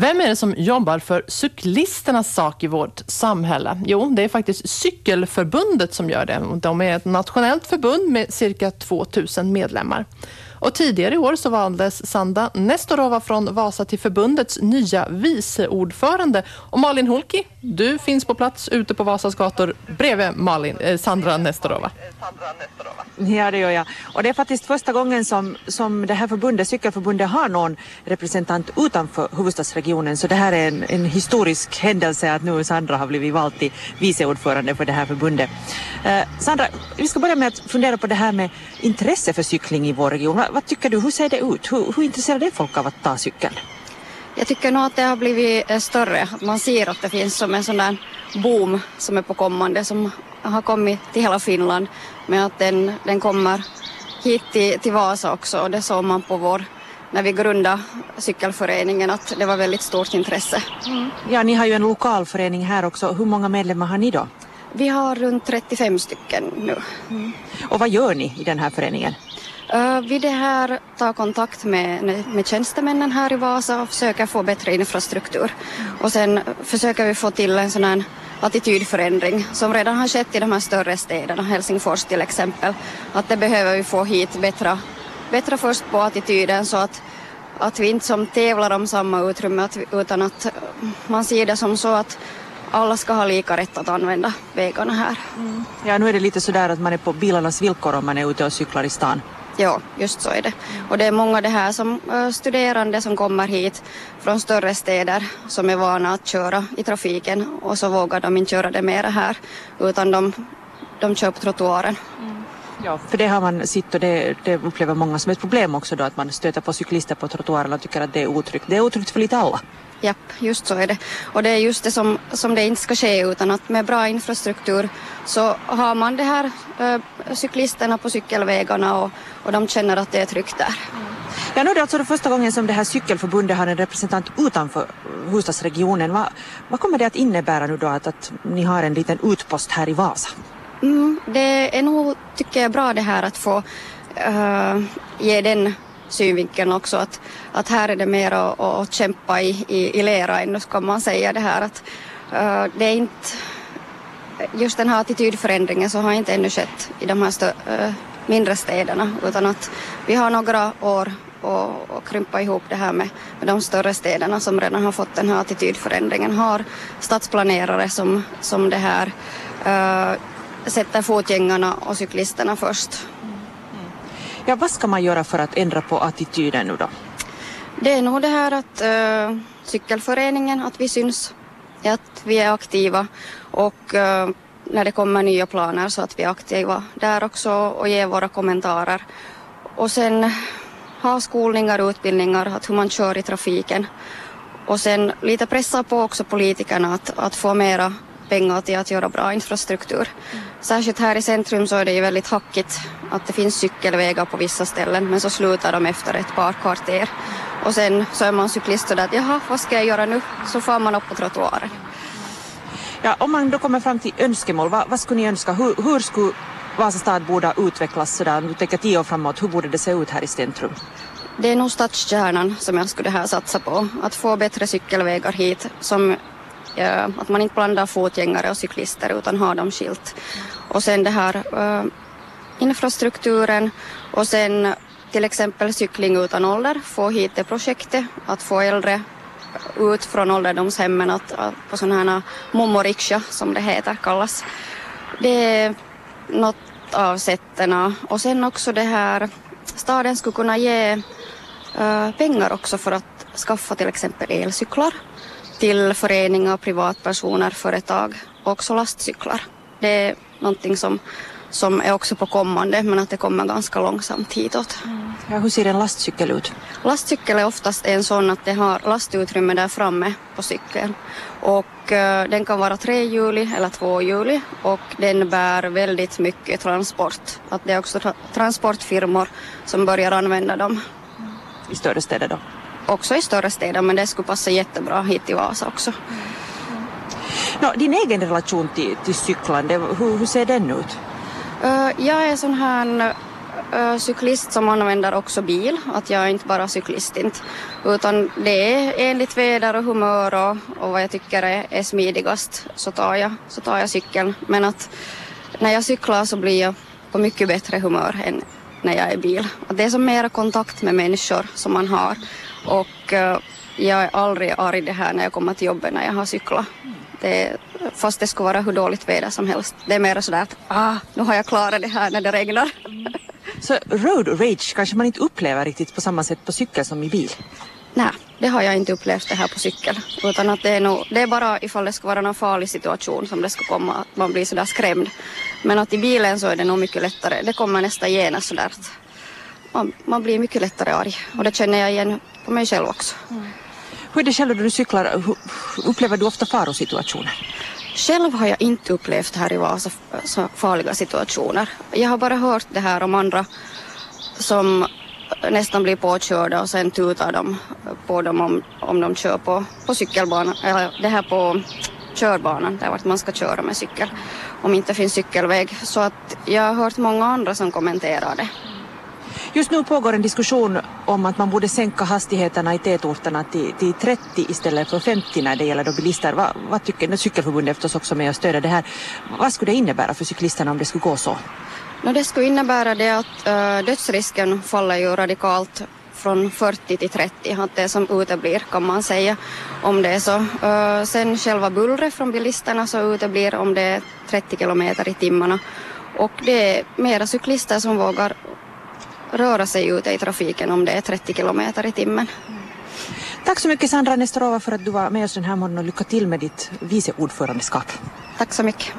Vem är det som jobbar för cyklisternas sak i vårt samhälle? Jo, det är faktiskt Cykelförbundet som gör det. De är ett nationellt förbund med cirka 2000 medlemmar. Och tidigare i år så valdes Sanda Nestorova från Vasa till förbundets nya viceordförande. Och Malin Holki, du finns på plats ute på Vasas gator bredvid Malin, eh, Sandra Nestorova. Ja, det gör jag. Och det är faktiskt första gången som, som det här förbundet, cykelförbundet har någon representant utanför huvudstadsregionen. Så det här är en, en historisk händelse att nu Sandra har blivit vald till viceordförande för det här förbundet. Eh, Sandra, vi ska börja med att fundera på det här med intresse för cykling i vår region. Vad, vad tycker du, hur ser det ut? Hur, hur intresserade är folk av att ta cykeln? Jag tycker nog att det har blivit eh, större, man ser att det finns som en sån där boom som är på kommande som har kommit till hela Finland men att den, den kommer hit till, till Vasa också och det såg man på vår när vi grundade cykelföreningen att det var väldigt stort intresse. Mm. Ja, ni har ju en lokalförening här också. Hur många medlemmar har ni då? Vi har runt 35 stycken nu. Mm. Och vad gör ni i den här föreningen? Eh, uh, vi det här tar kontakt med, med tjänstemännen här i Vasa och försöker få bättre infrastruktur. Och sen försöker vi få till en sån här attitydförändring som redan har skett i de här större städerna, Helsingfors till exempel. Att det behöver vi få hit bättre, bättre först på attityden så att, att vi inte som tävlar om samma utrymme utan att eh, man ser det som så att alla ska ha lika rätt att använda vägarna här. Mm. Ja, nu är det lite sådär att man är på bilarnas villkor om man är ute och cyklar i stan. Ja, just så är det. Och det är många det här som eh, studerande som kommer hit från större städer som är vana att köra i trafiken och så vågar de inte köra det mera här utan de, de kör på trottoaren. Mm. Ja, för det har man sett och det, det upplever många som ett problem också då att man stöter på cyklister på trottoaren och tycker att det är otryggt. Det är otryggt för lite alla. Japp, just så är det. Och det är just det som, som det inte ska ske utan att med bra infrastruktur så har man det här äh, cyklisterna på cykelvägarna och, och de känner att det är tryggt där. Mm. Ja, nu är det alltså första gången som det här cykelförbundet har en representant utanför huvudstadsregionen. Vad, vad kommer det att innebära nu då att, att ni har en liten utpost här i Vasa? Mm, det är nog, tycker jag, bra det här att få uh, ge den synvinkeln också att, att här är det mer att, att kämpa i, i, i lera ännu ska man säga det här att uh, det är inte just den här attitydförändringen så har inte ännu skett i de här stö, uh, mindre städerna utan att vi har några år och, och krympa ihop det här med, med de större städerna som redan har fått den här attitydförändringen. Har stadsplanerare som, som det här uh, sätter fotgängarna och cyklisterna först Ja, vad ska man göra för att ändra på attityden nu då? Det är nog det här att uh, cykelföreningen, att vi syns, att vi är aktiva och uh, när det kommer nya planer så att vi är aktiva där också och ger våra kommentarer. Och sen ha skolningar och utbildningar, att hur man kör i trafiken. Och sen lite pressa på också politikerna att, att få mera pengar till att göra bra infrastruktur. Särskilt här i centrum så är det ju väldigt hackigt att det finns cykelvägar på vissa ställen men så slutar de efter ett par kvarter. Och sen så är man cyklist och där att jaha, vad ska jag göra nu? Så får man upp på trottoaren. Ja, om man då kommer fram till önskemål, vad, vad skulle ni önska? Hur, hur skulle Vasa stad borde utvecklas sådär, du tänker tio år framåt, hur borde det se ut här i centrum? Det är nog stadskärnan som jag skulle här satsa på, att få bättre cykelvägar hit som Eh, att man inte blandar fotgängare och cyklister utan har dem skilt. Och sen det här eh, infrastrukturen och sen till exempel cykling utan ålder, få hit det projektet, att få äldre ut från ålderdomshemmen att, att på sådana här mommoriksja som det heter kallas. Det är något av sätten och sen också det här staden skulle kunna ge äh, pengar också för att skaffa till exempel elcyklar till föreningar, privatpersoner, företag och också lastcyklar. Det är någonting som, som är också på kommande men att det kommer ganska långsamt hitåt. Mm. Ja, hur ser en lastcykel ut? Lastcykel är oftast en sån att det har lastutrymme där framme på cykeln och uh, den kan vara trehjulig eller tvåhjulig och den bär väldigt mycket transport. Att det är också tra transportfirmor som börjar använda dem. I större städer då? Också i större städer men det skulle passa jättebra hit till Vasa också. Mm. No, din egen relation till, till cyklande, hur, hur ser den ut? Uh, jag är sån här uh, cyklist som använder också bil, att jag är inte bara cyklist inte, utan det är enligt väder och humör och, och vad jag tycker är, är smidigast så tar, jag, så tar jag cykeln. Men att när jag cyklar så blir jag på mycket bättre humör än när jag är i bil. Att det är som mera kontakt med människor som man har och eh, jag är aldrig arg det här när jag kommer till jobbet när jag har cyklat. Det, fast det skulle vara hur dåligt väder som helst. Det är mer sådär att ah, nu har jag klarat det här när det regnar. Så road rage kanske man inte upplever riktigt på samma sätt på cykel som i bil? Nej, det har jag inte upplevt det här på cykel. Utan att det är, nog, det är bara ifall det ska vara någon farlig situation som det ska komma, att man blir sådär skrämd. Men att i bilen så är det nog mycket lättare. Det kommer nästan genast sådär att man, man blir mycket lättare arg. Och det känner jag igen på mig själv också. Mm. Hur är det själv när du cyklar? Upplever du ofta farosituationer? Själv har jag inte upplevt här i Vasa så farliga situationer. Jag har bara hört det här om andra som nästan blir påkörda och sen tutar de på dem om, om de kör på, på cykelbanan, eller det här på körbanan där vart man ska köra med cykel om inte finns cykelväg. Så att jag har hört många andra som kommenterar det. Just nu pågår en diskussion om att man borde sänka hastigheterna i tätorterna till, till 30 istället för 50 när det gäller då bilister. Vad, vad tycker Cykelförbundet förstås också med att stödja det här. Vad skulle det innebära för cyklisterna om det skulle gå så? No, det skulle innebära det att äh, dödsrisken faller ju radikalt från 40 till 30, att det som uteblir kan man säga om det är så. Äh, sen själva bullret från bilisterna så uteblir om det är 30 kilometer i timmarna och det är mera cyklister som vågar röra sig ute i trafiken om det är 30 kilometer i timmen. Tack så mycket Sandra Nestorova för att du var med oss den här morgonen och lycka till med ditt vice ordförandeskap. Tack så mycket.